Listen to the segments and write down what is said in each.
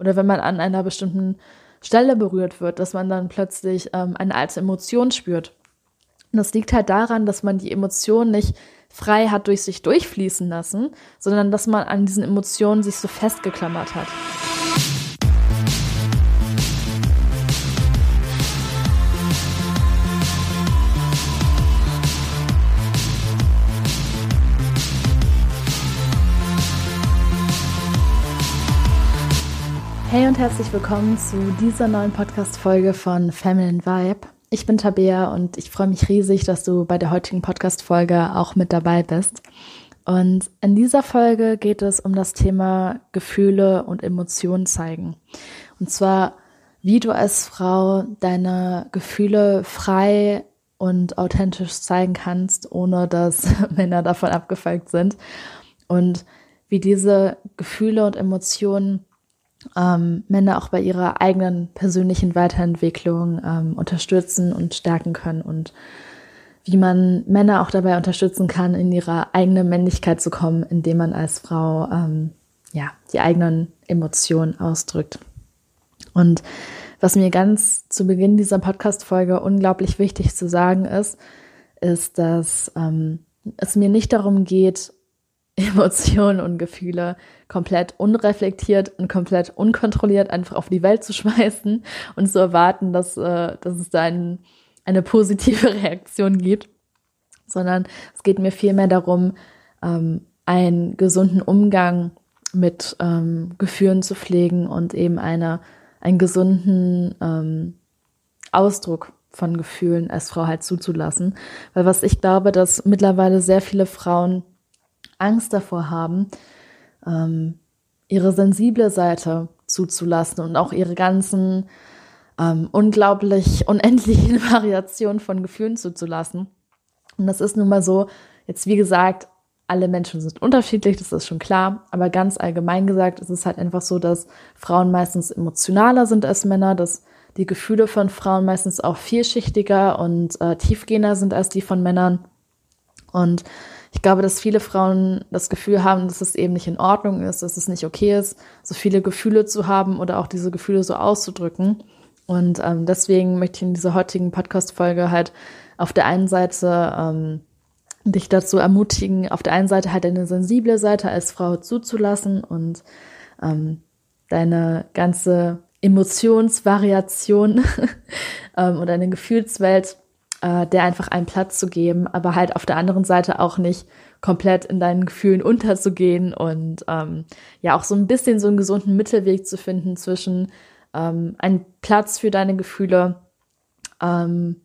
oder wenn man an einer bestimmten Stelle berührt wird, dass man dann plötzlich ähm, eine alte Emotion spürt. Und das liegt halt daran, dass man die Emotion nicht frei hat durch sich durchfließen lassen, sondern dass man an diesen Emotionen sich so festgeklammert hat. Hey und herzlich willkommen zu dieser neuen Podcast-Folge von Feminine Vibe. Ich bin Tabea und ich freue mich riesig, dass du bei der heutigen Podcast-Folge auch mit dabei bist. Und in dieser Folge geht es um das Thema Gefühle und Emotionen zeigen. Und zwar, wie du als Frau deine Gefühle frei und authentisch zeigen kannst, ohne dass Männer davon abgefolgt sind. Und wie diese Gefühle und Emotionen ähm, Männer auch bei ihrer eigenen persönlichen Weiterentwicklung ähm, unterstützen und stärken können und wie man Männer auch dabei unterstützen kann, in ihre eigene Männlichkeit zu kommen, indem man als Frau ähm, ja die eigenen Emotionen ausdrückt. Und was mir ganz zu Beginn dieser Podcast-Folge unglaublich wichtig zu sagen ist, ist, dass ähm, es mir nicht darum geht, Emotionen und Gefühle komplett unreflektiert und komplett unkontrolliert einfach auf die Welt zu schmeißen und zu erwarten, dass, äh, dass es da ein, eine positive Reaktion gibt, sondern es geht mir vielmehr darum, ähm, einen gesunden Umgang mit ähm, Gefühlen zu pflegen und eben eine, einen gesunden ähm, Ausdruck von Gefühlen als Frau halt zuzulassen. Weil was ich glaube, dass mittlerweile sehr viele Frauen Angst davor haben, ähm, ihre sensible Seite zuzulassen und auch ihre ganzen ähm, unglaublich unendlichen Variationen von Gefühlen zuzulassen. Und das ist nun mal so, jetzt wie gesagt, alle Menschen sind unterschiedlich, das ist schon klar, aber ganz allgemein gesagt ist es halt einfach so, dass Frauen meistens emotionaler sind als Männer, dass die Gefühle von Frauen meistens auch vielschichtiger und äh, tiefgehender sind als die von Männern. Und ich glaube, dass viele Frauen das Gefühl haben, dass es eben nicht in Ordnung ist, dass es nicht okay ist, so viele Gefühle zu haben oder auch diese Gefühle so auszudrücken. Und ähm, deswegen möchte ich in dieser heutigen Podcast-Folge halt auf der einen Seite ähm, dich dazu ermutigen, auf der einen Seite halt eine sensible Seite als Frau zuzulassen und ähm, deine ganze Emotionsvariation ähm, oder eine Gefühlswelt äh, der einfach einen Platz zu geben, aber halt auf der anderen Seite auch nicht komplett in deinen Gefühlen unterzugehen und ähm, ja auch so ein bisschen so einen gesunden Mittelweg zu finden zwischen ähm, einen Platz für deine Gefühle, ähm,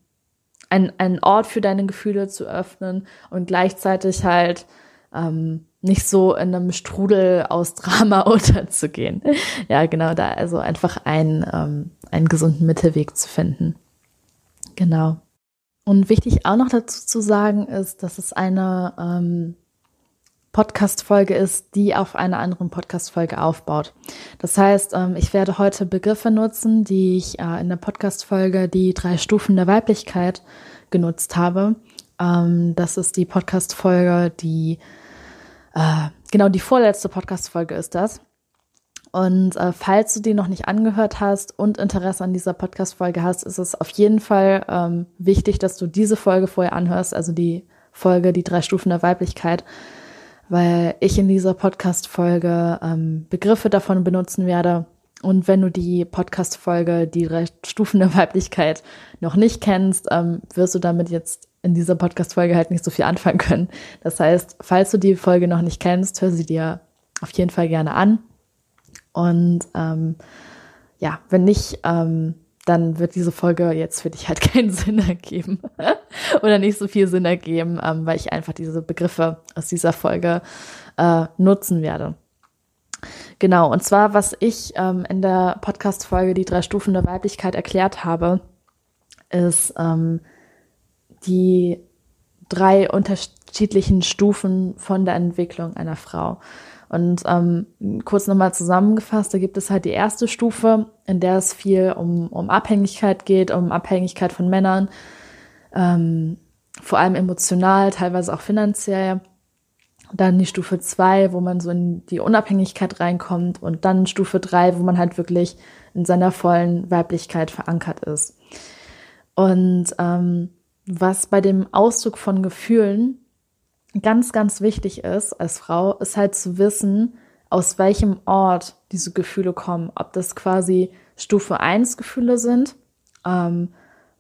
ein, einen Ort für deine Gefühle zu öffnen und gleichzeitig halt ähm, nicht so in einem Strudel aus Drama unterzugehen. ja, genau, da also einfach einen, ähm, einen gesunden Mittelweg zu finden. Genau. Und wichtig auch noch dazu zu sagen ist, dass es eine ähm, Podcast-Folge ist, die auf einer anderen Podcast-Folge aufbaut. Das heißt, ähm, ich werde heute Begriffe nutzen, die ich äh, in der Podcast-Folge die drei Stufen der Weiblichkeit genutzt habe. Ähm, das ist die Podcast-Folge, die äh, genau die vorletzte Podcast-Folge ist das. Und äh, falls du die noch nicht angehört hast und Interesse an dieser Podcast-Folge hast, ist es auf jeden Fall ähm, wichtig, dass du diese Folge vorher anhörst, also die Folge, die drei Stufen der Weiblichkeit, weil ich in dieser Podcast-Folge ähm, Begriffe davon benutzen werde. Und wenn du die Podcast-Folge, die drei Stufen der Weiblichkeit noch nicht kennst, ähm, wirst du damit jetzt in dieser Podcast-Folge halt nicht so viel anfangen können. Das heißt, falls du die Folge noch nicht kennst, hör sie dir auf jeden Fall gerne an. Und ähm, ja, wenn nicht, ähm, dann wird diese Folge jetzt für dich halt keinen Sinn ergeben oder nicht so viel Sinn ergeben, ähm, weil ich einfach diese Begriffe aus dieser Folge äh, nutzen werde. Genau, und zwar, was ich ähm, in der Podcast-Folge die drei Stufen der Weiblichkeit erklärt habe, ist ähm, die drei unterschiedlichen Stufen von der Entwicklung einer Frau. Und ähm, kurz nochmal zusammengefasst, da gibt es halt die erste Stufe, in der es viel um, um Abhängigkeit geht, um Abhängigkeit von Männern, ähm, vor allem emotional, teilweise auch finanziell. Dann die Stufe 2, wo man so in die Unabhängigkeit reinkommt. Und dann Stufe 3, wo man halt wirklich in seiner vollen Weiblichkeit verankert ist. Und ähm, was bei dem Ausdruck von Gefühlen ganz, ganz wichtig ist als Frau, ist halt zu wissen, aus welchem Ort diese Gefühle kommen. Ob das quasi Stufe 1 Gefühle sind, ähm,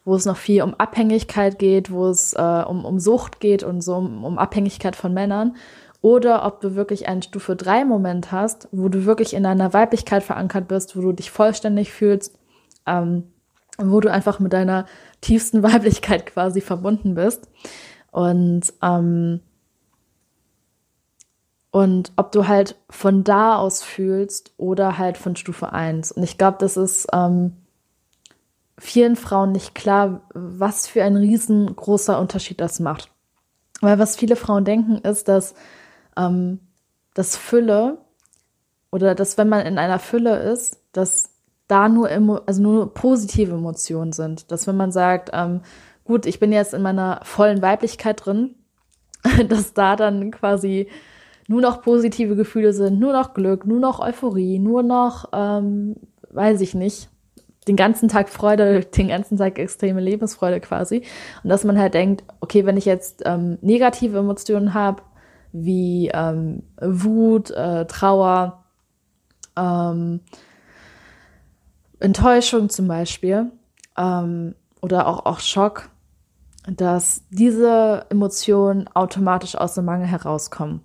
wo es noch viel um Abhängigkeit geht, wo es äh, um, um Sucht geht und so um, um Abhängigkeit von Männern. Oder ob du wirklich einen Stufe 3 Moment hast, wo du wirklich in deiner Weiblichkeit verankert bist, wo du dich vollständig fühlst, ähm, wo du einfach mit deiner tiefsten Weiblichkeit quasi verbunden bist. Und ähm, und ob du halt von da aus fühlst oder halt von Stufe 1. Und ich glaube, das ist ähm, vielen Frauen nicht klar, was für ein riesengroßer Unterschied das macht. Weil was viele Frauen denken, ist, dass ähm, das Fülle oder dass wenn man in einer Fülle ist, dass da nur, Emo also nur positive Emotionen sind. Dass wenn man sagt, ähm, gut, ich bin jetzt in meiner vollen Weiblichkeit drin, dass da dann quasi nur noch positive Gefühle sind, nur noch Glück, nur noch Euphorie, nur noch, ähm, weiß ich nicht, den ganzen Tag Freude, den ganzen Tag extreme Lebensfreude quasi. Und dass man halt denkt, okay, wenn ich jetzt ähm, negative Emotionen habe, wie ähm, Wut, äh, Trauer, ähm, Enttäuschung zum Beispiel ähm, oder auch, auch Schock, dass diese Emotionen automatisch aus dem Mangel herauskommen.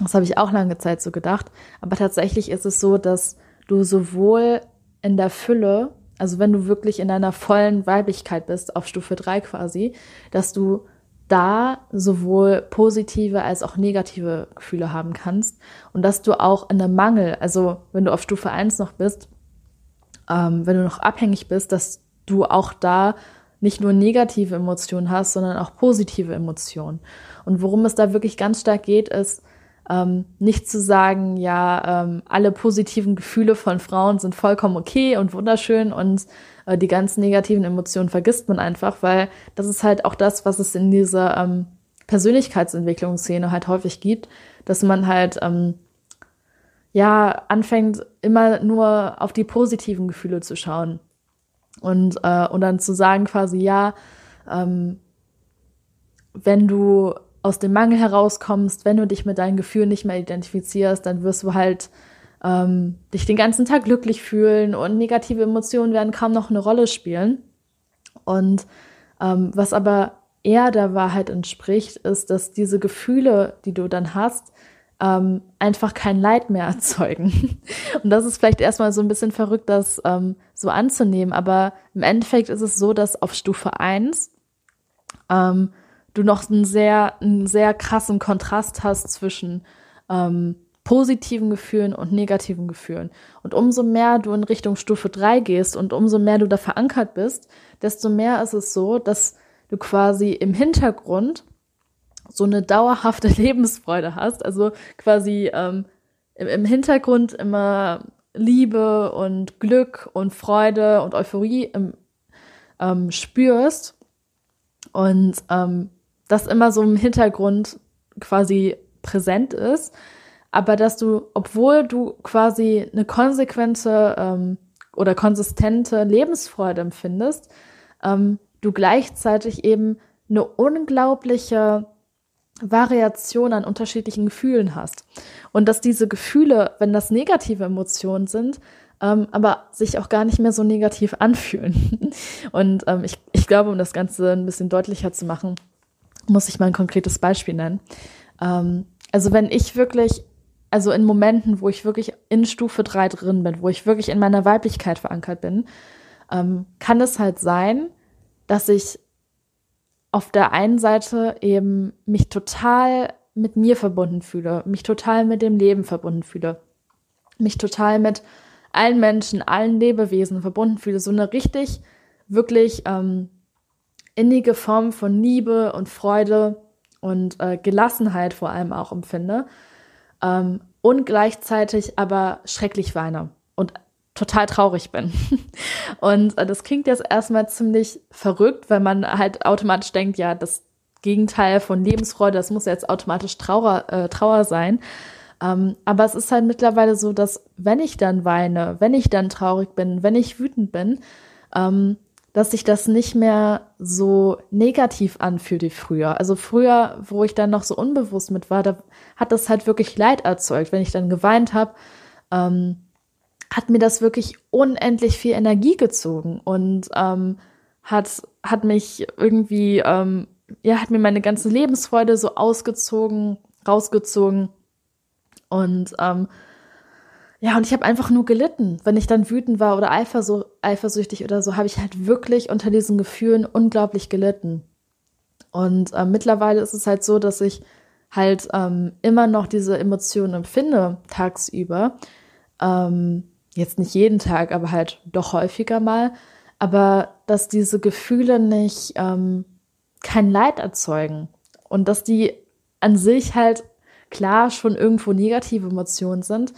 Das habe ich auch lange Zeit so gedacht. Aber tatsächlich ist es so, dass du sowohl in der Fülle, also wenn du wirklich in deiner vollen Weiblichkeit bist, auf Stufe 3 quasi, dass du da sowohl positive als auch negative Gefühle haben kannst und dass du auch in der Mangel, also wenn du auf Stufe 1 noch bist, ähm, wenn du noch abhängig bist, dass du auch da nicht nur negative Emotionen hast, sondern auch positive Emotionen. Und worum es da wirklich ganz stark geht, ist, ähm, nicht zu sagen, ja, ähm, alle positiven Gefühle von Frauen sind vollkommen okay und wunderschön und äh, die ganzen negativen Emotionen vergisst man einfach, weil das ist halt auch das, was es in dieser ähm, Persönlichkeitsentwicklungsszene halt häufig gibt, dass man halt ähm, ja anfängt immer nur auf die positiven Gefühle zu schauen und äh, und dann zu sagen quasi ja, ähm, wenn du aus dem Mangel herauskommst, wenn du dich mit deinen Gefühlen nicht mehr identifizierst, dann wirst du halt ähm, dich den ganzen Tag glücklich fühlen und negative Emotionen werden kaum noch eine Rolle spielen. Und ähm, was aber eher der Wahrheit entspricht, ist, dass diese Gefühle, die du dann hast, ähm, einfach kein Leid mehr erzeugen. Und das ist vielleicht erstmal so ein bisschen verrückt, das ähm, so anzunehmen, aber im Endeffekt ist es so, dass auf Stufe 1 ähm, du noch einen sehr, einen sehr krassen Kontrast hast zwischen ähm, positiven Gefühlen und negativen Gefühlen. Und umso mehr du in Richtung Stufe 3 gehst und umso mehr du da verankert bist, desto mehr ist es so, dass du quasi im Hintergrund so eine dauerhafte Lebensfreude hast. Also quasi ähm, im, im Hintergrund immer Liebe und Glück und Freude und Euphorie im, ähm, spürst. Und ähm, das immer so im Hintergrund quasi präsent ist, aber dass du, obwohl du quasi eine konsequente ähm, oder konsistente Lebensfreude empfindest, ähm, du gleichzeitig eben eine unglaubliche Variation an unterschiedlichen Gefühlen hast. Und dass diese Gefühle, wenn das negative Emotionen sind, ähm, aber sich auch gar nicht mehr so negativ anfühlen. Und ähm, ich, ich glaube, um das Ganze ein bisschen deutlicher zu machen, muss ich mal ein konkretes Beispiel nennen. Ähm, also wenn ich wirklich, also in Momenten, wo ich wirklich in Stufe 3 drin bin, wo ich wirklich in meiner Weiblichkeit verankert bin, ähm, kann es halt sein, dass ich auf der einen Seite eben mich total mit mir verbunden fühle, mich total mit dem Leben verbunden fühle, mich total mit allen Menschen, allen Lebewesen verbunden fühle, so eine richtig, wirklich ähm, innige Form von Liebe und Freude und äh, Gelassenheit vor allem auch empfinde ähm, und gleichzeitig aber schrecklich weine und total traurig bin. und äh, das klingt jetzt erstmal ziemlich verrückt, weil man halt automatisch denkt, ja, das Gegenteil von Lebensfreude. Das muss jetzt automatisch Trauer, äh, Trauer sein. Ähm, aber es ist halt mittlerweile so, dass wenn ich dann weine, wenn ich dann traurig bin, wenn ich wütend bin, ähm, dass sich das nicht mehr so negativ anfühlt wie früher. Also früher, wo ich dann noch so unbewusst mit war, da hat das halt wirklich Leid erzeugt. Wenn ich dann geweint habe, ähm, hat mir das wirklich unendlich viel Energie gezogen und ähm, hat, hat mich irgendwie, ähm, ja, hat mir meine ganze Lebensfreude so ausgezogen, rausgezogen. Und ähm, ja, und ich habe einfach nur gelitten. Wenn ich dann wütend war oder eifersü eifersüchtig oder so, habe ich halt wirklich unter diesen Gefühlen unglaublich gelitten. Und äh, mittlerweile ist es halt so, dass ich halt ähm, immer noch diese Emotionen empfinde tagsüber. Ähm, jetzt nicht jeden Tag, aber halt doch häufiger mal. Aber dass diese Gefühle nicht ähm, kein Leid erzeugen und dass die an sich halt klar schon irgendwo negative Emotionen sind,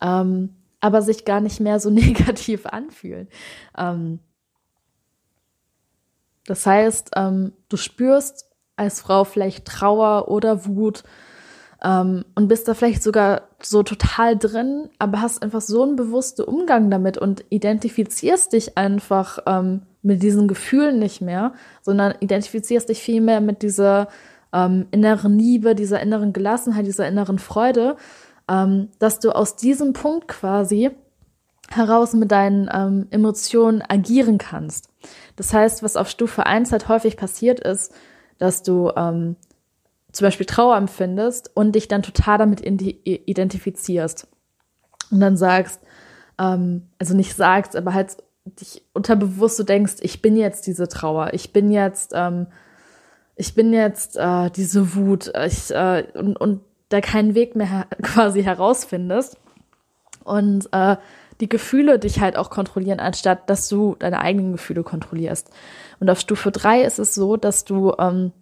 ähm, aber sich gar nicht mehr so negativ anfühlen. Ähm, das heißt, ähm, du spürst als Frau vielleicht Trauer oder Wut ähm, und bist da vielleicht sogar so total drin, aber hast einfach so einen bewussten Umgang damit und identifizierst dich einfach ähm, mit diesen Gefühlen nicht mehr, sondern identifizierst dich vielmehr mit dieser ähm, inneren Liebe, dieser inneren Gelassenheit, dieser inneren Freude ähm, dass du aus diesem Punkt quasi heraus mit deinen ähm, Emotionen agieren kannst. Das heißt, was auf Stufe 1 halt häufig passiert ist, dass du ähm, zum Beispiel Trauer empfindest und dich dann total damit identifizierst. Und dann sagst, ähm, also nicht sagst, aber halt dich unterbewusst so denkst, ich bin jetzt diese Trauer, ich bin jetzt, ähm, ich bin jetzt äh, diese Wut, ich, äh, und, und da keinen Weg mehr quasi herausfindest und äh, die Gefühle dich halt auch kontrollieren, anstatt dass du deine eigenen Gefühle kontrollierst. Und auf Stufe drei ist es so, dass du ähm,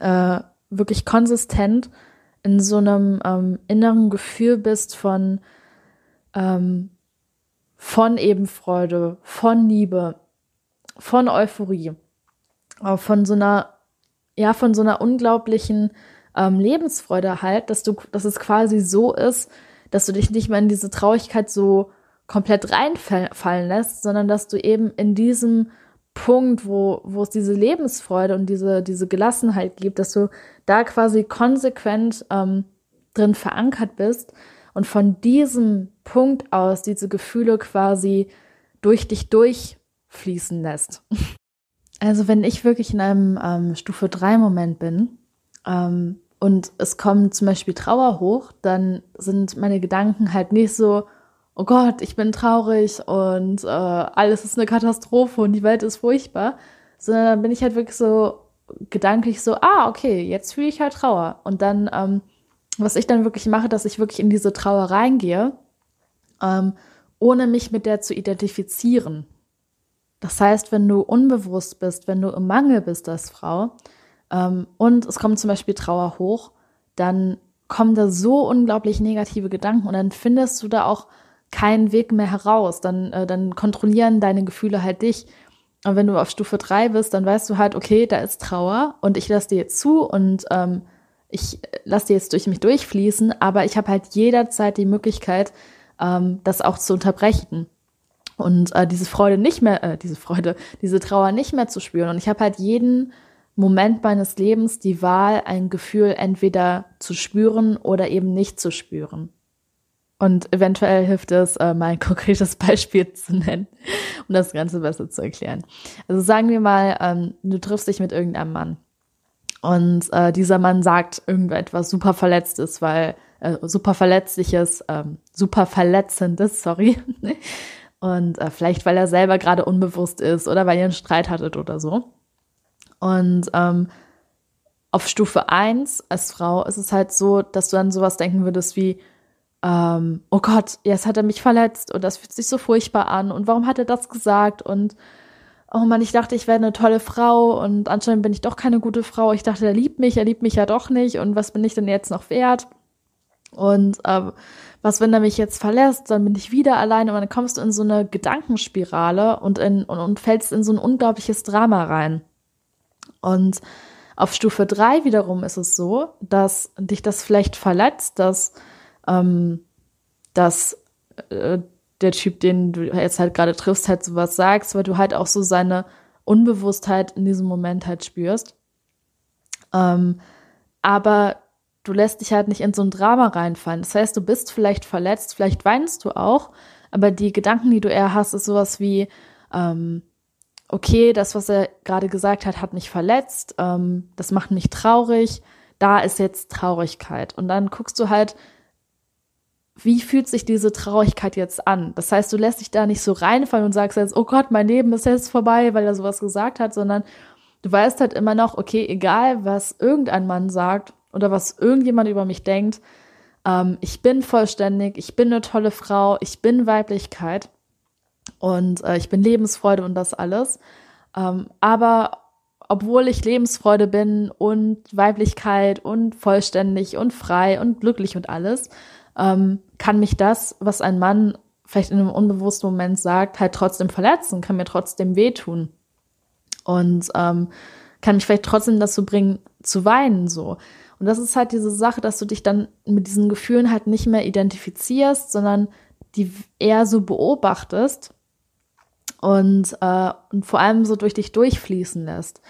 äh, wirklich konsistent in so einem ähm, inneren Gefühl bist von ähm, von eben Freude, von Liebe, von Euphorie, äh, von so einer ja von so einer unglaublichen ähm, Lebensfreude halt, dass du, dass es quasi so ist, dass du dich nicht mehr in diese Traurigkeit so komplett reinfallen lässt, sondern dass du eben in diesem Punkt, wo, wo es diese Lebensfreude und diese, diese Gelassenheit gibt, dass du da quasi konsequent ähm, drin verankert bist und von diesem Punkt aus diese Gefühle quasi durch dich durchfließen lässt. Also wenn ich wirklich in einem ähm, Stufe 3 Moment bin, ähm, und es kommt zum Beispiel Trauer hoch, dann sind meine Gedanken halt nicht so, oh Gott, ich bin traurig und äh, alles ist eine Katastrophe und die Welt ist furchtbar, sondern dann bin ich halt wirklich so gedanklich so, ah, okay, jetzt fühle ich halt Trauer. Und dann, ähm, was ich dann wirklich mache, dass ich wirklich in diese Trauer reingehe, ähm, ohne mich mit der zu identifizieren. Das heißt, wenn du unbewusst bist, wenn du im Mangel bist als Frau, und es kommt zum Beispiel Trauer hoch, dann kommen da so unglaublich negative Gedanken und dann findest du da auch keinen Weg mehr heraus. Dann, äh, dann kontrollieren deine Gefühle halt dich. Und wenn du auf Stufe 3 bist, dann weißt du halt, okay, da ist Trauer und ich lasse dir jetzt zu und ähm, ich lasse dir jetzt durch mich durchfließen, aber ich habe halt jederzeit die Möglichkeit, ähm, das auch zu unterbrechen und äh, diese Freude nicht mehr, äh, diese Freude, diese Trauer nicht mehr zu spüren. Und ich habe halt jeden Moment meines Lebens die Wahl, ein Gefühl entweder zu spüren oder eben nicht zu spüren. Und eventuell hilft es, äh, mal ein konkretes Beispiel zu nennen, um das Ganze besser zu erklären. Also sagen wir mal, ähm, du triffst dich mit irgendeinem Mann und äh, dieser Mann sagt irgendetwas super Verletztes, weil äh, super Verletzliches, ähm, super Verletzendes, sorry. und äh, vielleicht, weil er selber gerade unbewusst ist oder weil ihr einen Streit hattet oder so. Und ähm, auf Stufe 1 als Frau ist es halt so, dass du dann sowas denken würdest wie, ähm, oh Gott, jetzt hat er mich verletzt und das fühlt sich so furchtbar an und warum hat er das gesagt und oh Mann, ich dachte, ich wäre eine tolle Frau und anscheinend bin ich doch keine gute Frau. Ich dachte, er liebt mich, er liebt mich ja doch nicht und was bin ich denn jetzt noch wert? Und ähm, was, wenn er mich jetzt verlässt, dann bin ich wieder alleine und dann kommst du in so eine Gedankenspirale und, in, und, und fällst in so ein unglaubliches Drama rein. Und Auf Stufe drei wiederum ist es so, dass dich das vielleicht verletzt, dass, ähm, dass äh, der Typ, den du jetzt halt gerade triffst, halt sowas sagst, weil du halt auch so seine Unbewusstheit in diesem Moment halt spürst. Ähm, aber du lässt dich halt nicht in so ein Drama reinfallen. Das heißt, du bist vielleicht verletzt, vielleicht weinst du auch, aber die Gedanken, die du eher hast, ist sowas wie, ähm, okay, das, was er gerade gesagt hat, hat mich verletzt, ähm, das macht mich traurig, da ist jetzt Traurigkeit. Und dann guckst du halt, wie fühlt sich diese Traurigkeit jetzt an? Das heißt, du lässt dich da nicht so reinfallen und sagst jetzt, oh Gott, mein Leben ist jetzt vorbei, weil er sowas gesagt hat, sondern du weißt halt immer noch, okay, egal was irgendein Mann sagt oder was irgendjemand über mich denkt, ähm, ich bin vollständig, ich bin eine tolle Frau, ich bin Weiblichkeit und äh, ich bin Lebensfreude und das alles. Ähm, aber obwohl ich Lebensfreude bin und Weiblichkeit und vollständig und frei und glücklich und alles, ähm, kann mich das, was ein Mann vielleicht in einem unbewussten Moment sagt, halt trotzdem verletzen, kann mir trotzdem wehtun. Und ähm, kann mich vielleicht trotzdem dazu bringen, zu weinen, so. Und das ist halt diese Sache, dass du dich dann mit diesen Gefühlen halt nicht mehr identifizierst, sondern die eher so beobachtest und, äh, und vor allem so durch dich durchfließen lässt.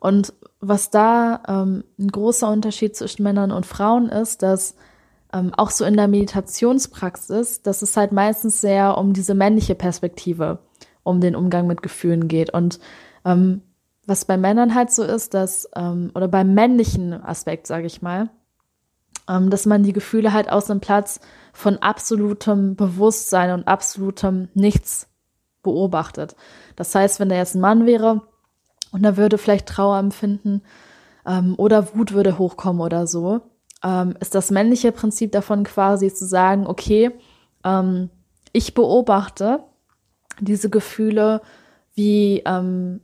Und was da ähm, ein großer Unterschied zwischen Männern und Frauen ist, dass ähm, auch so in der Meditationspraxis, dass es halt meistens sehr um diese männliche Perspektive, um den Umgang mit Gefühlen geht. Und ähm, was bei Männern halt so ist, dass, ähm, oder beim männlichen Aspekt, sage ich mal, ähm, dass man die Gefühle halt aus einem Platz von absolutem Bewusstsein und absolutem Nichts beobachtet. Das heißt, wenn er jetzt ein Mann wäre und er würde vielleicht Trauer empfinden ähm, oder Wut würde hochkommen oder so, ähm, ist das männliche Prinzip davon quasi zu sagen, okay, ähm, ich beobachte diese Gefühle wie, ähm,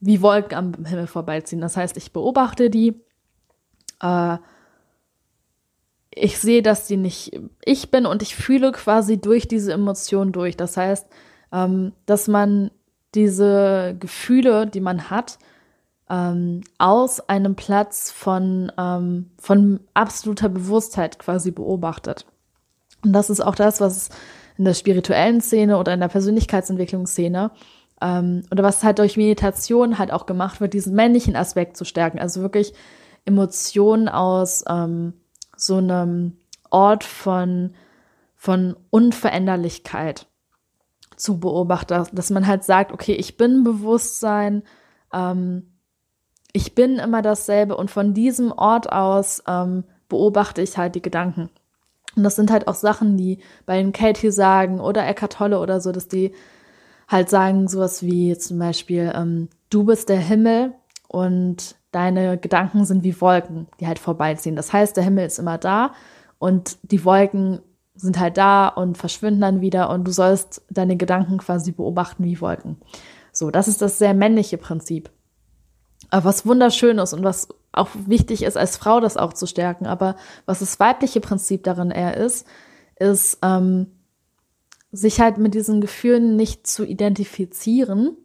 wie Wolken am Himmel vorbeiziehen. Das heißt, ich beobachte die, äh, ich sehe, dass sie nicht ich bin und ich fühle quasi durch diese Emotionen durch. Das heißt, ähm, dass man diese Gefühle, die man hat, ähm, aus einem Platz von, ähm, von absoluter Bewusstheit quasi beobachtet. Und das ist auch das, was in der spirituellen Szene oder in der Persönlichkeitsentwicklungsszene ähm, oder was halt durch Meditation halt auch gemacht wird, diesen männlichen Aspekt zu stärken. Also wirklich Emotionen aus ähm, so einem Ort von, von Unveränderlichkeit zu beobachten, dass man halt sagt, okay, ich bin Bewusstsein, ähm, ich bin immer dasselbe und von diesem Ort aus ähm, beobachte ich halt die Gedanken. Und das sind halt auch Sachen, die bei den Katie sagen oder Eckhart Tolle oder so, dass die halt sagen sowas wie zum Beispiel, ähm, du bist der Himmel und deine Gedanken sind wie Wolken, die halt vorbeiziehen. Das heißt, der Himmel ist immer da und die Wolken sind halt da und verschwinden dann wieder und du sollst deine Gedanken quasi beobachten wie Wolken. So, das ist das sehr männliche Prinzip. Aber was wunderschön ist und was auch wichtig ist, als Frau das auch zu stärken. Aber was das weibliche Prinzip darin eher ist, ist, ähm, sich halt mit diesen Gefühlen nicht zu identifizieren,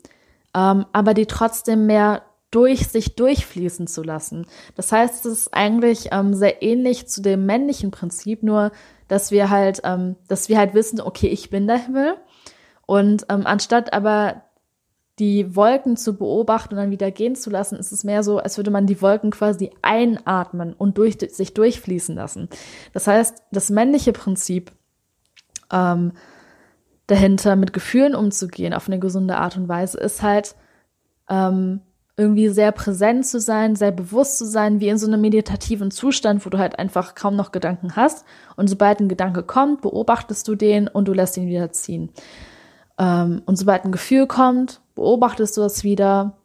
ähm, aber die trotzdem mehr durch sich durchfließen zu lassen. Das heißt, es ist eigentlich ähm, sehr ähnlich zu dem männlichen Prinzip, nur dass wir halt, ähm, dass wir halt wissen, okay, ich bin der Himmel. Und ähm, anstatt aber die Wolken zu beobachten und dann wieder gehen zu lassen, ist es mehr so, als würde man die Wolken quasi einatmen und durch, sich durchfließen lassen. Das heißt, das männliche Prinzip ähm, dahinter, mit Gefühlen umzugehen auf eine gesunde Art und Weise, ist halt ähm, irgendwie sehr präsent zu sein, sehr bewusst zu sein, wie in so einem meditativen Zustand, wo du halt einfach kaum noch Gedanken hast. Und sobald ein Gedanke kommt, beobachtest du den und du lässt ihn wieder ziehen. Ähm, und sobald ein Gefühl kommt, beobachtest du es wieder,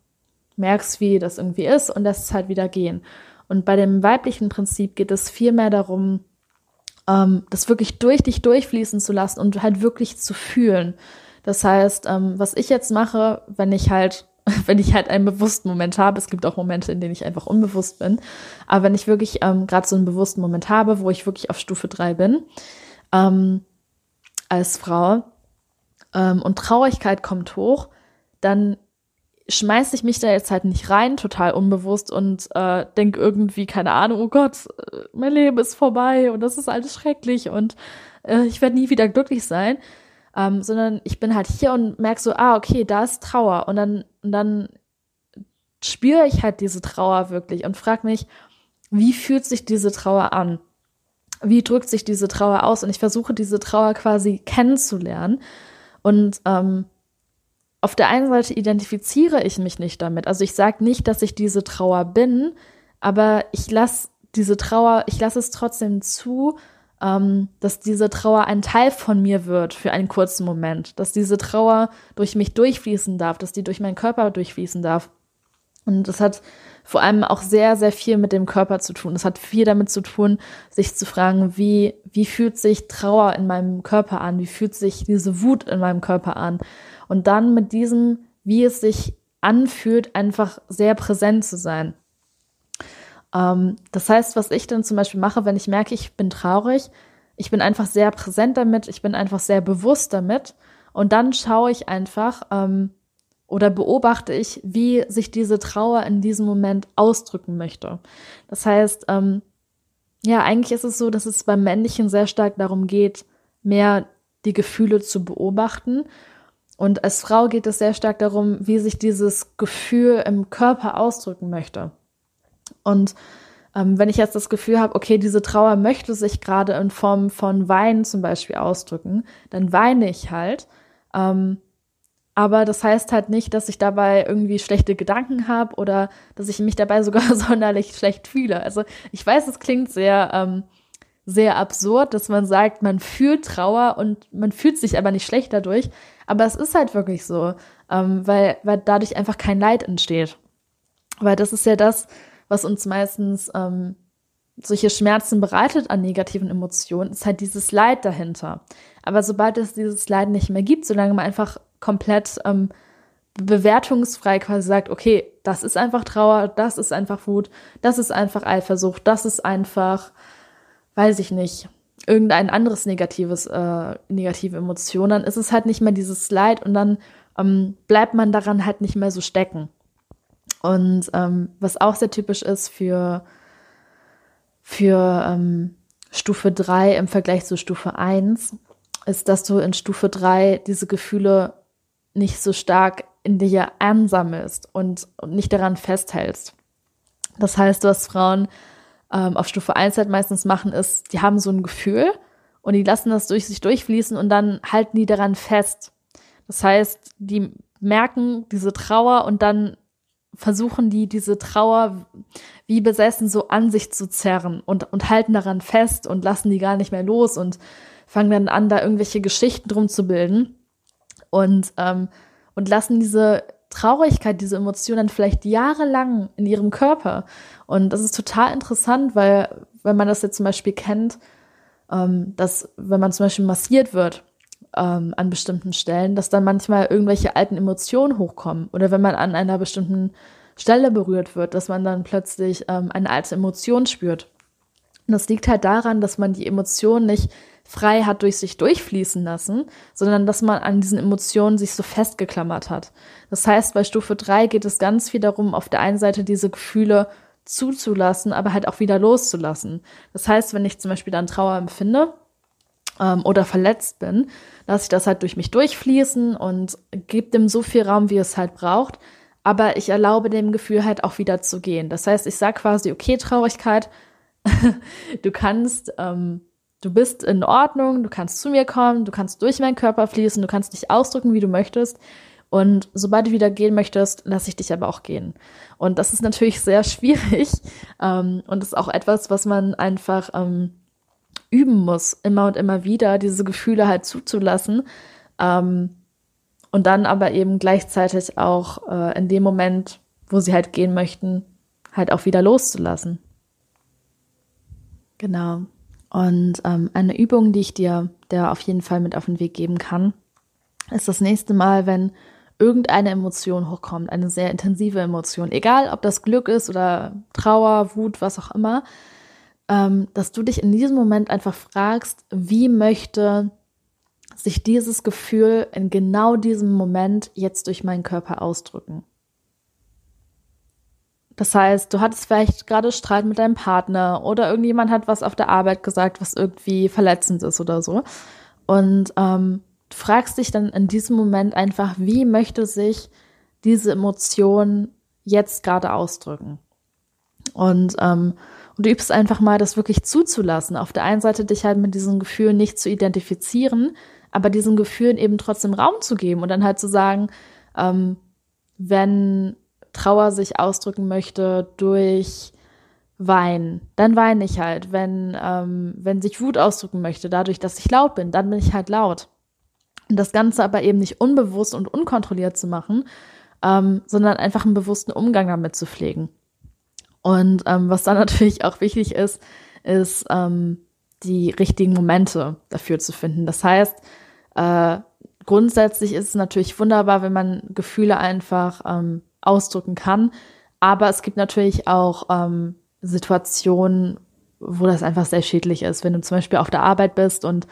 merkst, wie das irgendwie ist und lässt es halt wieder gehen. Und bei dem weiblichen Prinzip geht es viel mehr darum, ähm, das wirklich durch dich durchfließen zu lassen und halt wirklich zu fühlen. Das heißt, ähm, was ich jetzt mache, wenn ich halt wenn ich halt einen bewussten Moment habe. Es gibt auch Momente, in denen ich einfach unbewusst bin. Aber wenn ich wirklich ähm, gerade so einen bewussten Moment habe, wo ich wirklich auf Stufe drei bin, ähm, als Frau, ähm, und Traurigkeit kommt hoch, dann schmeiße ich mich da jetzt halt nicht rein, total unbewusst und äh, denke irgendwie, keine Ahnung, oh Gott, äh, mein Leben ist vorbei und das ist alles schrecklich und äh, ich werde nie wieder glücklich sein, ähm, sondern ich bin halt hier und merke so, ah, okay, da ist Trauer und dann, und dann spüre ich halt diese Trauer wirklich und frage mich, wie fühlt sich diese Trauer an? Wie drückt sich diese Trauer aus? Und ich versuche diese Trauer quasi kennenzulernen und ähm, auf der einen Seite identifiziere ich mich nicht damit. Also ich sage nicht, dass ich diese Trauer bin, aber ich lasse diese Trauer, ich lasse es trotzdem zu, ähm, dass diese Trauer ein Teil von mir wird für einen kurzen Moment, dass diese Trauer durch mich durchfließen darf, dass die durch meinen Körper durchfließen darf. Und das hat vor allem auch sehr, sehr viel mit dem Körper zu tun. Das hat viel damit zu tun, sich zu fragen, wie, wie fühlt sich Trauer in meinem Körper an? Wie fühlt sich diese Wut in meinem Körper an? Und dann mit diesem, wie es sich anfühlt, einfach sehr präsent zu sein. Ähm, das heißt, was ich dann zum Beispiel mache, wenn ich merke, ich bin traurig, ich bin einfach sehr präsent damit, ich bin einfach sehr bewusst damit. Und dann schaue ich einfach ähm, oder beobachte ich, wie sich diese Trauer in diesem Moment ausdrücken möchte. Das heißt, ähm, ja, eigentlich ist es so, dass es beim Männlichen sehr stark darum geht, mehr die Gefühle zu beobachten. Und als Frau geht es sehr stark darum, wie sich dieses Gefühl im Körper ausdrücken möchte. Und ähm, wenn ich jetzt das Gefühl habe, okay, diese Trauer möchte sich gerade in Form von Weinen zum Beispiel ausdrücken, dann weine ich halt. Ähm, aber das heißt halt nicht, dass ich dabei irgendwie schlechte Gedanken habe oder dass ich mich dabei sogar sonderlich schlecht fühle. Also ich weiß, es klingt sehr, ähm, sehr absurd, dass man sagt, man fühlt Trauer und man fühlt sich aber nicht schlecht dadurch. Aber es ist halt wirklich so, ähm, weil, weil dadurch einfach kein Leid entsteht. Weil das ist ja das, was uns meistens ähm, solche Schmerzen bereitet an negativen Emotionen, ist halt dieses Leid dahinter. Aber sobald es dieses Leid nicht mehr gibt, solange man einfach komplett ähm, bewertungsfrei quasi sagt, okay, das ist einfach Trauer, das ist einfach Wut, das ist einfach Eifersucht, das ist einfach, weiß ich nicht, irgendein anderes negatives, äh, negative Emotion, dann ist es halt nicht mehr dieses Leid und dann ähm, bleibt man daran halt nicht mehr so stecken. Und ähm, was auch sehr typisch ist für, für ähm, Stufe 3 im Vergleich zu Stufe 1, ist, dass du in Stufe 3 diese Gefühle nicht so stark in dir ansammelst und, und nicht daran festhältst. Das heißt, was Frauen ähm, auf Stufe 1 halt meistens machen, ist, die haben so ein Gefühl und die lassen das durch sich durchfließen und dann halten die daran fest. Das heißt, die merken diese Trauer und dann versuchen die diese Trauer wie besessen so an sich zu zerren und, und halten daran fest und lassen die gar nicht mehr los und fangen dann an, da irgendwelche Geschichten drum zu bilden und, ähm, und lassen diese Traurigkeit, diese Emotionen vielleicht jahrelang in ihrem Körper. Und das ist total interessant, weil wenn man das jetzt zum Beispiel kennt, ähm, dass wenn man zum Beispiel massiert wird ähm, an bestimmten Stellen, dass dann manchmal irgendwelche alten Emotionen hochkommen. Oder wenn man an einer bestimmten Stelle berührt wird, dass man dann plötzlich ähm, eine alte Emotion spürt. Und das liegt halt daran, dass man die Emotion nicht frei hat durch sich durchfließen lassen, sondern dass man an diesen Emotionen sich so festgeklammert hat. Das heißt, bei Stufe 3 geht es ganz viel darum, auf der einen Seite diese Gefühle zuzulassen, aber halt auch wieder loszulassen. Das heißt, wenn ich zum Beispiel dann Trauer empfinde, ähm, oder verletzt bin, lasse ich das halt durch mich durchfließen und gebe dem so viel Raum, wie es halt braucht. Aber ich erlaube dem Gefühl halt auch wieder zu gehen. Das heißt, ich sage quasi, okay, Traurigkeit, du kannst, ähm, du bist in Ordnung, du kannst zu mir kommen, du kannst durch meinen Körper fließen, du kannst dich ausdrücken, wie du möchtest. Und sobald du wieder gehen möchtest, lasse ich dich aber auch gehen. Und das ist natürlich sehr schwierig. Ähm, und ist auch etwas, was man einfach ähm, üben muss, immer und immer wieder diese Gefühle halt zuzulassen. Ähm, und dann aber eben gleichzeitig auch äh, in dem Moment, wo sie halt gehen möchten, halt auch wieder loszulassen. Genau. Und ähm, eine Übung, die ich dir der auf jeden Fall mit auf den Weg geben kann, ist das nächste Mal, wenn irgendeine Emotion hochkommt, eine sehr intensive Emotion, egal ob das Glück ist oder Trauer, Wut, was auch immer, ähm, dass du dich in diesem Moment einfach fragst, wie möchte sich dieses Gefühl in genau diesem Moment jetzt durch meinen Körper ausdrücken. Das heißt, du hattest vielleicht gerade Streit mit deinem Partner oder irgendjemand hat was auf der Arbeit gesagt, was irgendwie verletzend ist oder so. Und ähm, du fragst dich dann in diesem Moment einfach, wie möchte sich diese Emotion jetzt gerade ausdrücken? Und, ähm, und du übst einfach mal, das wirklich zuzulassen. Auf der einen Seite dich halt mit diesen Gefühlen nicht zu identifizieren, aber diesen Gefühlen eben trotzdem Raum zu geben und dann halt zu sagen, ähm, wenn Trauer sich ausdrücken möchte durch Wein, dann weine ich halt. Wenn, ähm, wenn sich Wut ausdrücken möchte, dadurch, dass ich laut bin, dann bin ich halt laut. Und das Ganze aber eben nicht unbewusst und unkontrolliert zu machen, ähm, sondern einfach einen bewussten Umgang damit zu pflegen. Und ähm, was dann natürlich auch wichtig ist, ist ähm, die richtigen Momente dafür zu finden. Das heißt, äh, grundsätzlich ist es natürlich wunderbar, wenn man Gefühle einfach ähm, ausdrücken kann. Aber es gibt natürlich auch ähm, Situationen, wo das einfach sehr schädlich ist. Wenn du zum Beispiel auf der Arbeit bist und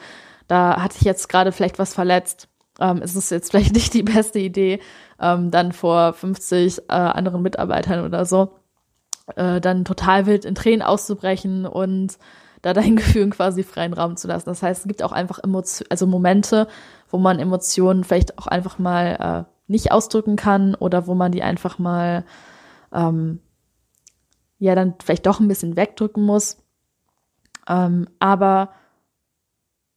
da hatte ich jetzt gerade vielleicht was verletzt, ähm, ist es jetzt vielleicht nicht die beste Idee, ähm, dann vor 50 äh, anderen Mitarbeitern oder so äh, dann total wild in Tränen auszubrechen und da deinen Gefühlen quasi freien Raum zu lassen. Das heißt, es gibt auch einfach Emotionen, also Momente, wo man Emotionen vielleicht auch einfach mal äh, nicht ausdrücken kann oder wo man die einfach mal ähm, ja dann vielleicht doch ein bisschen wegdrücken muss. Ähm, aber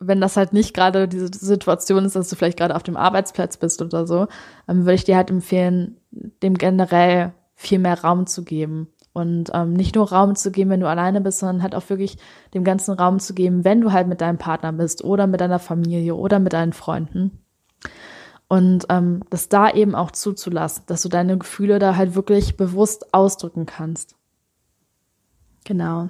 wenn das halt nicht gerade diese Situation ist, dass du vielleicht gerade auf dem Arbeitsplatz bist oder so, ähm, würde ich dir halt empfehlen, dem generell viel mehr Raum zu geben. Und ähm, nicht nur Raum zu geben, wenn du alleine bist, sondern halt auch wirklich dem ganzen Raum zu geben, wenn du halt mit deinem Partner bist oder mit deiner Familie oder mit deinen Freunden. Und ähm, das da eben auch zuzulassen, dass du deine Gefühle da halt wirklich bewusst ausdrücken kannst. Genau.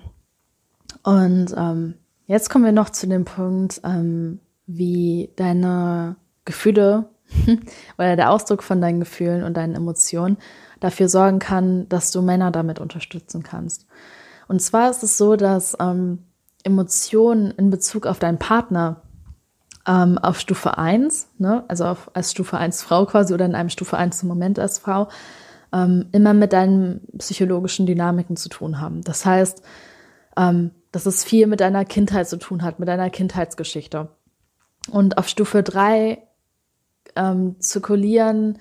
Und ähm, jetzt kommen wir noch zu dem Punkt, ähm, wie deine Gefühle oder der Ausdruck von deinen Gefühlen und deinen Emotionen dafür sorgen kann, dass du Männer damit unterstützen kannst. Und zwar ist es so, dass ähm, Emotionen in Bezug auf deinen Partner ähm, auf Stufe 1, ne, also auf, als Stufe 1 Frau quasi oder in einem Stufe 1 im Moment als Frau, ähm, immer mit deinen psychologischen Dynamiken zu tun haben. Das heißt, ähm, dass es viel mit deiner Kindheit zu tun hat, mit deiner Kindheitsgeschichte. Und auf Stufe 3 ähm, zirkulieren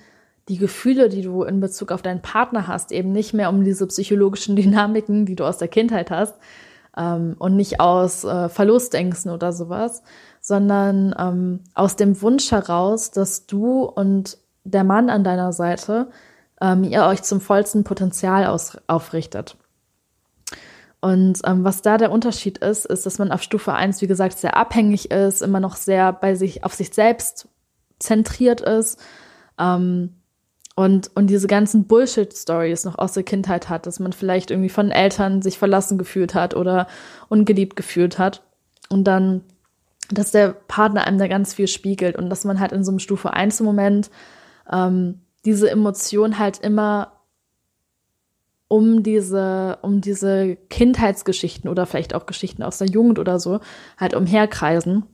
die Gefühle, die du in Bezug auf deinen Partner hast, eben nicht mehr um diese psychologischen Dynamiken, die du aus der Kindheit hast, ähm, und nicht aus äh, Verlustängsten oder sowas, sondern ähm, aus dem Wunsch heraus, dass du und der Mann an deiner Seite ähm, ihr euch zum vollsten Potenzial aus, aufrichtet. Und ähm, was da der Unterschied ist, ist, dass man auf Stufe 1, wie gesagt, sehr abhängig ist, immer noch sehr bei sich, auf sich selbst zentriert ist ähm, und, und diese ganzen Bullshit-Stories noch aus der Kindheit hat, dass man vielleicht irgendwie von Eltern sich verlassen gefühlt hat oder ungeliebt gefühlt hat. Und dann, dass der Partner einem da ganz viel spiegelt und dass man halt in so einem Stufe 1 Moment ähm, diese Emotion halt immer um diese, um diese Kindheitsgeschichten oder vielleicht auch Geschichten aus der Jugend oder so halt umherkreisen.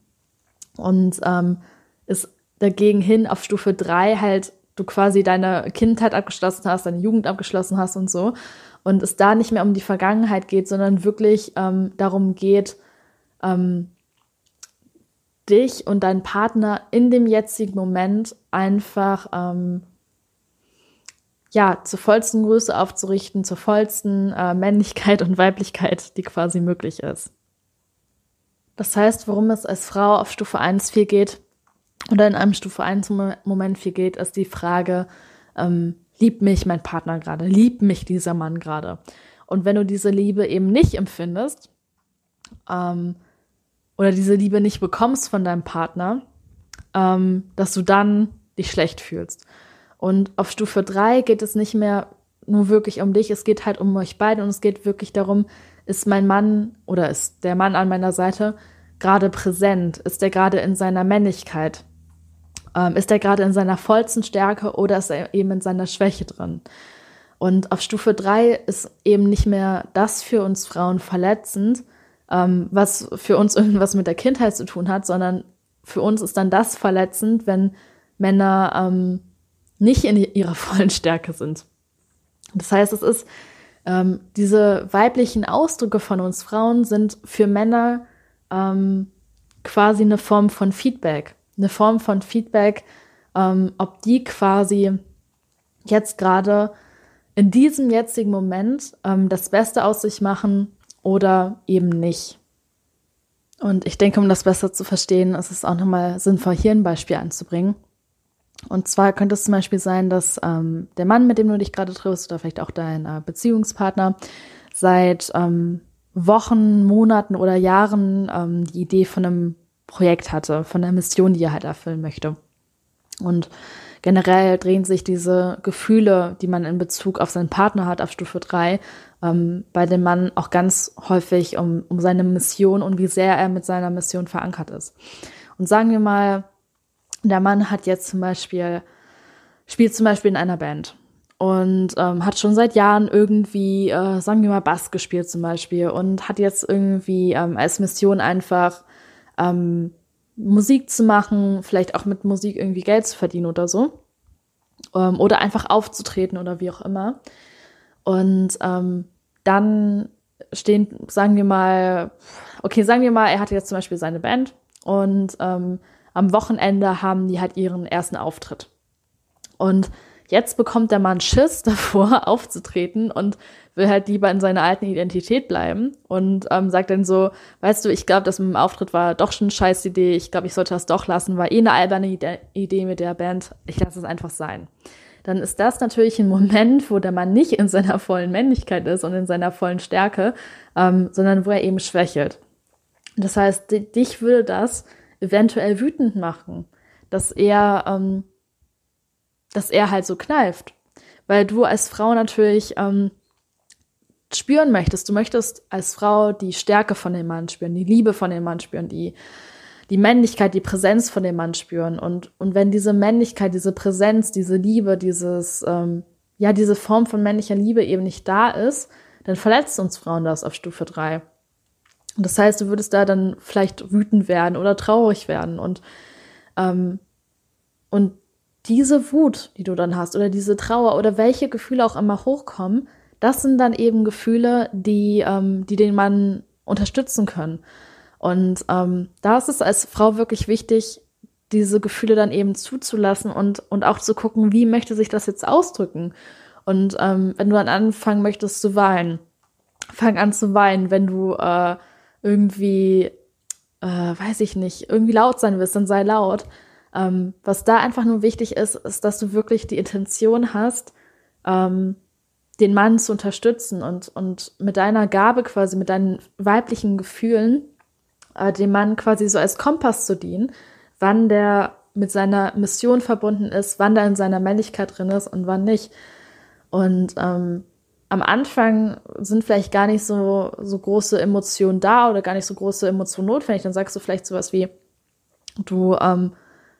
Und ähm, es dagegen hin auf Stufe 3 halt du quasi deine Kindheit abgeschlossen hast, deine Jugend abgeschlossen hast und so. Und es da nicht mehr um die Vergangenheit geht, sondern wirklich ähm, darum geht, ähm, dich und deinen Partner in dem jetzigen Moment einfach ähm, ja zur vollsten Größe aufzurichten, zur vollsten äh, Männlichkeit und Weiblichkeit, die quasi möglich ist. Das heißt, worum es als Frau auf Stufe 1 viel geht, oder in einem Stufe 1 Moment viel geht, ist die Frage, ähm, liebt mich mein Partner gerade, liebt mich dieser Mann gerade. Und wenn du diese Liebe eben nicht empfindest ähm, oder diese Liebe nicht bekommst von deinem Partner, ähm, dass du dann dich schlecht fühlst. Und auf Stufe 3 geht es nicht mehr nur wirklich um dich, es geht halt um euch beide und es geht wirklich darum, ist mein Mann oder ist der Mann an meiner Seite gerade präsent? Ist er gerade in seiner Männlichkeit? Ähm, ist er gerade in seiner vollsten Stärke oder ist er eben in seiner Schwäche drin? Und auf Stufe 3 ist eben nicht mehr das für uns Frauen verletzend, ähm, was für uns irgendwas mit der Kindheit zu tun hat, sondern für uns ist dann das verletzend, wenn Männer ähm, nicht in ihrer vollen Stärke sind. Das heißt, es ist Ähm, diese weiblichen Ausdrücke von uns Frauen sind für Männer ähm, quasi eine Form von Feedback. Eine Form von Feedback, ähm, ob die quasi jetzt gerade in diesem jetzigen Moment ähm, das Beste aus sich machen oder eben nicht. Und ich denke, um das besser zu verstehen, ist es auch nochmal sinnvoll, hier ein Beispiel anzubringen. Und zwar könnte es zum Beispiel sein, dass ähm, der Mann, mit dem du dich gerade triffst, oder vielleicht auch dein äh, Beziehungspartner, seit ähm, Wochen, Monaten oder Jahren ähm, die Idee von einem Projekt hatte, von einer Mission, die er halt erfüllen möchte. Und generell drehen sich diese Gefühle, die man in Bezug auf seinen Partner hat, auf Stufe 3, ähm, bei dem Mann auch ganz häufig um, um seine Mission und wie sehr er mit seiner Mission verankert ist. Und sagen wir mal, der Mann hat jetzt zum Beispiel, spielt zum Beispiel in einer Band und ähm, hat schon seit Jahren irgendwie, äh, sagen wir mal, Bass gespielt zum Beispiel und hat jetzt irgendwie ähm, als Mission einfach ähm, Musik zu machen, vielleicht auch mit Musik irgendwie Geld zu verdienen oder so. Ähm, oder einfach aufzutreten oder wie auch immer. Und ähm, dann stehen, sagen wir mal, okay, sagen wir mal, er hatte jetzt zum Beispiel seine Band und ähm, am Wochenende haben die halt ihren ersten Auftritt. Und jetzt bekommt der Mann Schiss davor, aufzutreten und will halt lieber in seiner alten Identität bleiben und ähm, sagt dann so, weißt du, ich glaube, das mit dem Auftritt war doch schon eine scheiß Idee, ich glaube, ich sollte das doch lassen, war eh eine alberne Idee mit der Band, ich lasse es einfach sein. Dann ist das natürlich ein Moment, wo der Mann nicht in seiner vollen Männlichkeit ist und in seiner vollen Stärke, ähm, sondern wo er eben schwächelt. Das heißt, dich würde das eventuell wütend machen, dass er, ähm, dass er halt so kneift. Weil du als Frau natürlich ähm, spüren möchtest. Du möchtest als Frau die Stärke von dem Mann spüren, die Liebe von dem Mann spüren, die, die Männlichkeit, die Präsenz von dem Mann spüren. Und, und wenn diese Männlichkeit, diese Präsenz, diese Liebe, dieses, ähm, ja, diese Form von männlicher Liebe eben nicht da ist, dann verletzt uns Frauen das auf Stufe 3. Und das heißt, du würdest da dann vielleicht wütend werden oder traurig werden und, ähm, und diese Wut, die du dann hast oder diese Trauer oder welche Gefühle auch immer hochkommen, das sind dann eben Gefühle, die, ähm, die den Mann unterstützen können. Und ähm, da ist es als Frau wirklich wichtig, diese Gefühle dann eben zuzulassen und, und auch zu gucken, wie möchte sich das jetzt ausdrücken. Und ähm, wenn du dann anfangen möchtest zu weinen, fang an zu weinen. Wenn du äh, irgendwie, äh, weiß ich nicht, irgendwie laut sein willst, dann sei laut. Ähm, was da einfach nur wichtig ist, ist, dass du wirklich die Intention hast, ähm, den Mann zu unterstützen und, und mit deiner Gabe quasi, mit deinen weiblichen Gefühlen, äh, dem Mann quasi so als Kompass zu dienen, wann der mit seiner Mission verbunden ist, wann der in seiner Männlichkeit drin ist und wann nicht. Und ähm, am Anfang sind vielleicht gar nicht so, so große Emotionen da oder gar nicht so große Emotionen notwendig. Dann sagst du vielleicht sowas wie, du, ähm,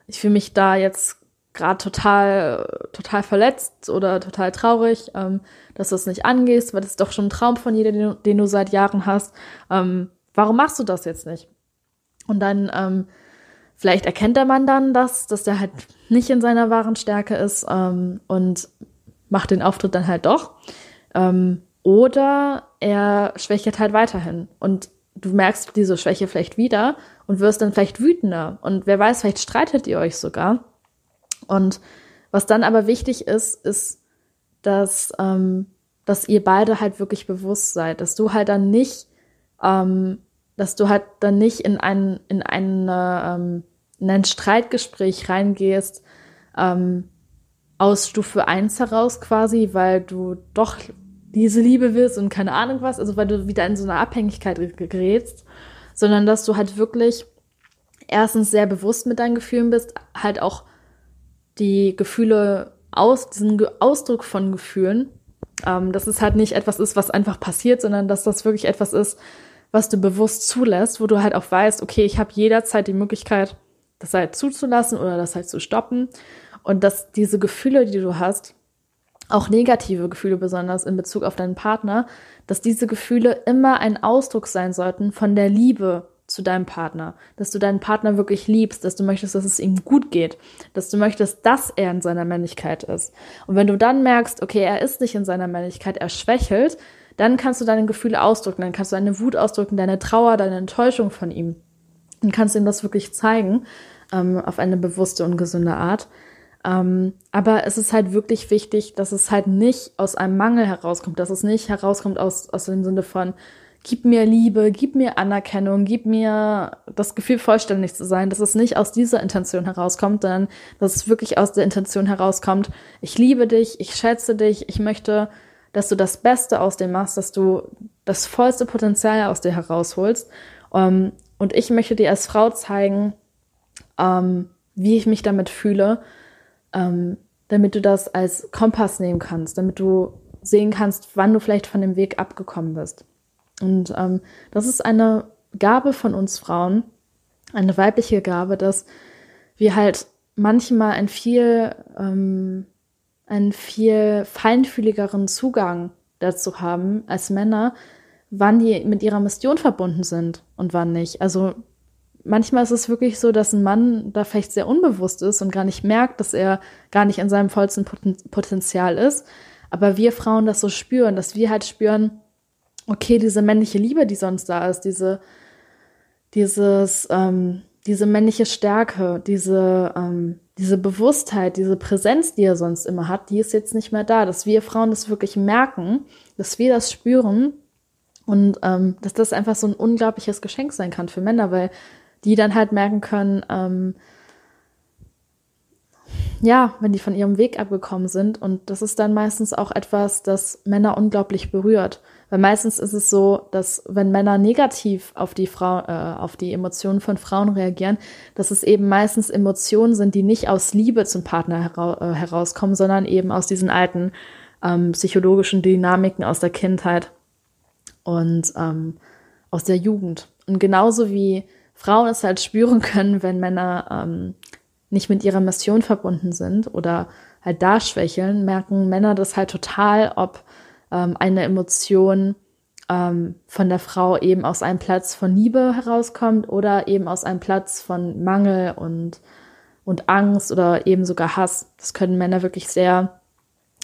ich fühle mich da jetzt gerade total, total verletzt oder total traurig, ähm, dass du es nicht angehst, weil das ist doch schon ein Traum von jeder, den, den du seit Jahren hast. Ähm, warum machst du das jetzt nicht? Und dann, ähm, vielleicht erkennt der Mann dann das, dass der halt nicht in seiner wahren Stärke ist ähm, und macht den Auftritt dann halt doch. Ähm, oder er schwächert halt weiterhin. Und du merkst diese Schwäche vielleicht wieder und wirst dann vielleicht wütender. Und wer weiß, vielleicht streitet ihr euch sogar. Und was dann aber wichtig ist, ist, dass, ähm, dass ihr beide halt wirklich bewusst seid, dass du halt dann nicht, ähm, dass du halt dann nicht in ein, in ein, ähm, in ein Streitgespräch reingehst, ähm, aus Stufe 1 heraus quasi, weil du doch diese Liebe willst und keine Ahnung was, also weil du wieder in so eine Abhängigkeit gerätst, sondern dass du halt wirklich erstens sehr bewusst mit deinen Gefühlen bist, halt auch die Gefühle aus, diesen Ausdruck von Gefühlen, ähm, dass es halt nicht etwas ist, was einfach passiert, sondern dass das wirklich etwas ist, was du bewusst zulässt, wo du halt auch weißt, okay, ich habe jederzeit die Möglichkeit, das halt zuzulassen oder das halt zu stoppen. Und dass diese Gefühle, die du hast, auch negative Gefühle besonders in Bezug auf deinen Partner, dass diese Gefühle immer ein Ausdruck sein sollten von der Liebe zu deinem Partner, dass du deinen Partner wirklich liebst, dass du möchtest, dass es ihm gut geht, dass du möchtest, dass er in seiner Männlichkeit ist. Und wenn du dann merkst, okay, er ist nicht in seiner Männlichkeit, er schwächelt, dann kannst du deine Gefühle ausdrücken, dann kannst du deine Wut ausdrücken, deine Trauer, deine Enttäuschung von ihm. Dann kannst du ihm das wirklich zeigen, ähm, auf eine bewusste und gesunde Art. Ähm, aber es ist halt wirklich wichtig, dass es halt nicht aus einem Mangel herauskommt, dass es nicht herauskommt aus, aus dem Sinne von, gib mir Liebe, gib mir Anerkennung, gib mir das Gefühl, vollständig zu sein, dass es nicht aus dieser Intention herauskommt, sondern dass es wirklich aus der Intention herauskommt, ich liebe dich, ich schätze dich, ich möchte, dass du das Beste aus dir machst, dass du das vollste Potenzial aus dir herausholst. Um, ähm, und ich möchte dir als Frau zeigen, um, ähm, wie ich mich damit fühle, um, ähm, damit du das als Kompass nehmen kannst, damit du sehen kannst, wann du vielleicht von dem Weg abgekommen bist. Und ähm, das ist eine Gabe von uns Frauen, eine weibliche Gabe, dass wir halt manchmal ein viel, ähm, einen viel feinfühligeren Zugang dazu haben als Männer, wann die mit ihrer Mission verbunden sind und wann nicht. Also manchmal ist es wirklich so, dass ein Mann da vielleicht sehr unbewusst ist und gar nicht merkt, dass er gar nicht in seinem vollsten Potenzial ist. Aber wir Frauen das so spüren, dass wir halt spüren, okay, diese männliche Liebe, die sonst da ist, diese, dieses, ähm, diese männliche Stärke, diese, ähm, diese Bewusstheit, diese Präsenz, die er sonst immer hat, die ist jetzt nicht mehr da. Dass wir Frauen das wirklich merken, dass wir das spüren und ähm, dass das einfach so ein unglaubliches Geschenk sein kann für Männer, weil die dann halt merken können, ähm, ja, wenn die von ihrem Weg abgekommen sind. Und das ist dann meistens auch etwas, das Männer unglaublich berührt. Weil meistens ist es so, dass wenn Männer negativ auf die Frau, äh, auf die Emotionen von Frauen reagieren, dass es eben meistens Emotionen sind, die nicht aus Liebe zum Partner hera äh, herauskommen, sondern eben aus diesen alten ähm, psychologischen Dynamiken aus der Kindheit und ähm, aus der Jugend. Und genauso wie Frauen es halt spüren können, wenn Männer ähm, nicht mit ihrer Mission verbunden sind oder halt da schwächeln, merken Männer das halt total, ob ähm, eine Emotion ähm, von der Frau eben aus einem Platz von Liebe herauskommt oder eben aus einem Platz von Mangel und, und Angst oder eben sogar Hass. Das können Männer wirklich sehr,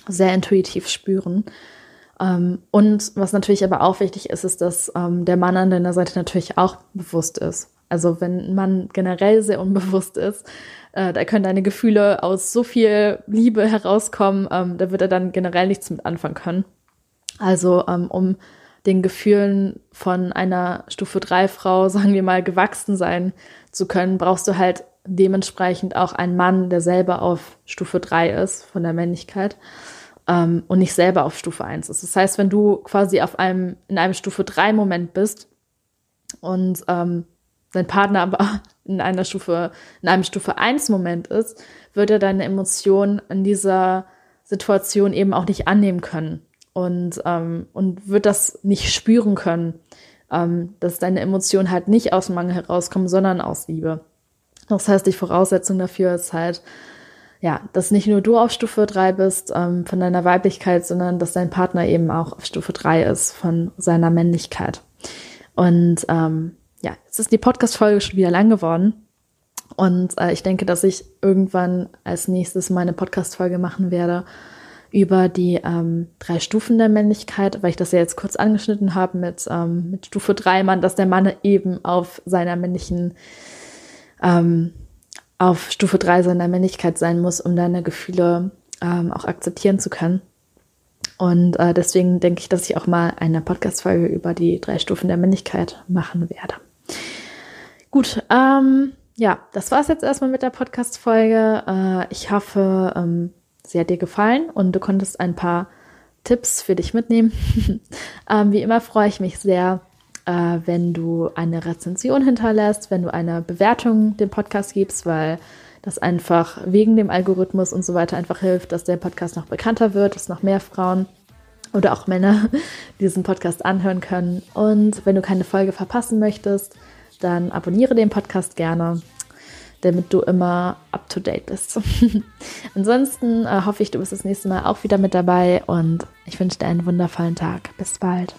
sehr intuitiv spüren. Ähm, und was natürlich aber auch wichtig ist, ist, dass ähm, der Mann an deiner Seite natürlich auch bewusst ist. Also wenn man generell sehr unbewusst ist, äh, da können deine Gefühle aus so viel Liebe herauskommen, ähm, da wird er dann generell nichts mit anfangen können. Also ähm, um den Gefühlen von einer Stufe 3 Frau, sagen wir mal, gewachsen sein zu können, brauchst du halt dementsprechend auch einen Mann, der selber auf Stufe 3 ist von der Männlichkeit ähm, und nicht selber auf Stufe 1 ist. Das heißt, wenn du quasi auf einem, in einem Stufe 3 Moment bist und ähm, dein Partner aber in einer Stufe, in einem Stufe 1 Moment ist, wird er deine Emotionen in dieser Situation eben auch nicht annehmen können und, ähm, und wird das nicht spüren können, ähm, dass deine Emotionen halt nicht aus Mangel herauskommen, sondern aus Liebe. Das heißt, die Voraussetzung dafür ist halt, ja, dass nicht nur du auf Stufe 3 bist ähm, von deiner Weiblichkeit, sondern dass dein Partner eben auch auf Stufe 3 ist von seiner Männlichkeit. Und ähm, ja, jetzt ist die Podcast-Folge schon wieder lang geworden. Und äh, ich denke, dass ich irgendwann als nächstes meine Podcast-Folge machen werde, über die ähm, drei Stufen der Männlichkeit, weil ich das ja jetzt kurz angeschnitten habe mit, ähm, mit Stufe 3 Mann, dass der Mann eben auf seiner männlichen, ähm, auf Stufe 3 seiner Männlichkeit sein muss, um deine Gefühle ähm, auch akzeptieren zu können. Und äh, deswegen denke ich, dass ich auch mal eine Podcast-Folge über die drei Stufen der Männlichkeit machen werde. Gut, ähm, ja, das war es jetzt erstmal mit der Podcast-Folge. Äh, ich hoffe, ähm, sie hat dir gefallen und du konntest ein paar Tipps für dich mitnehmen. ähm, wie immer freue ich mich sehr, äh, wenn du eine Rezension hinterlässt, wenn du eine Bewertung dem Podcast gibst, weil das einfach wegen dem Algorithmus und so weiter einfach hilft, dass der Podcast noch bekannter wird, dass noch mehr Frauen oder auch Männer diesen Podcast anhören können. Und wenn du keine Folge verpassen möchtest, dann abonniere den Podcast gerne damit du immer up to date bist. Ansonsten äh, hoffe ich, du bist das nächste Mal auch wieder mit dabei und ich wünsche dir einen wundervollen Tag. Bis bald.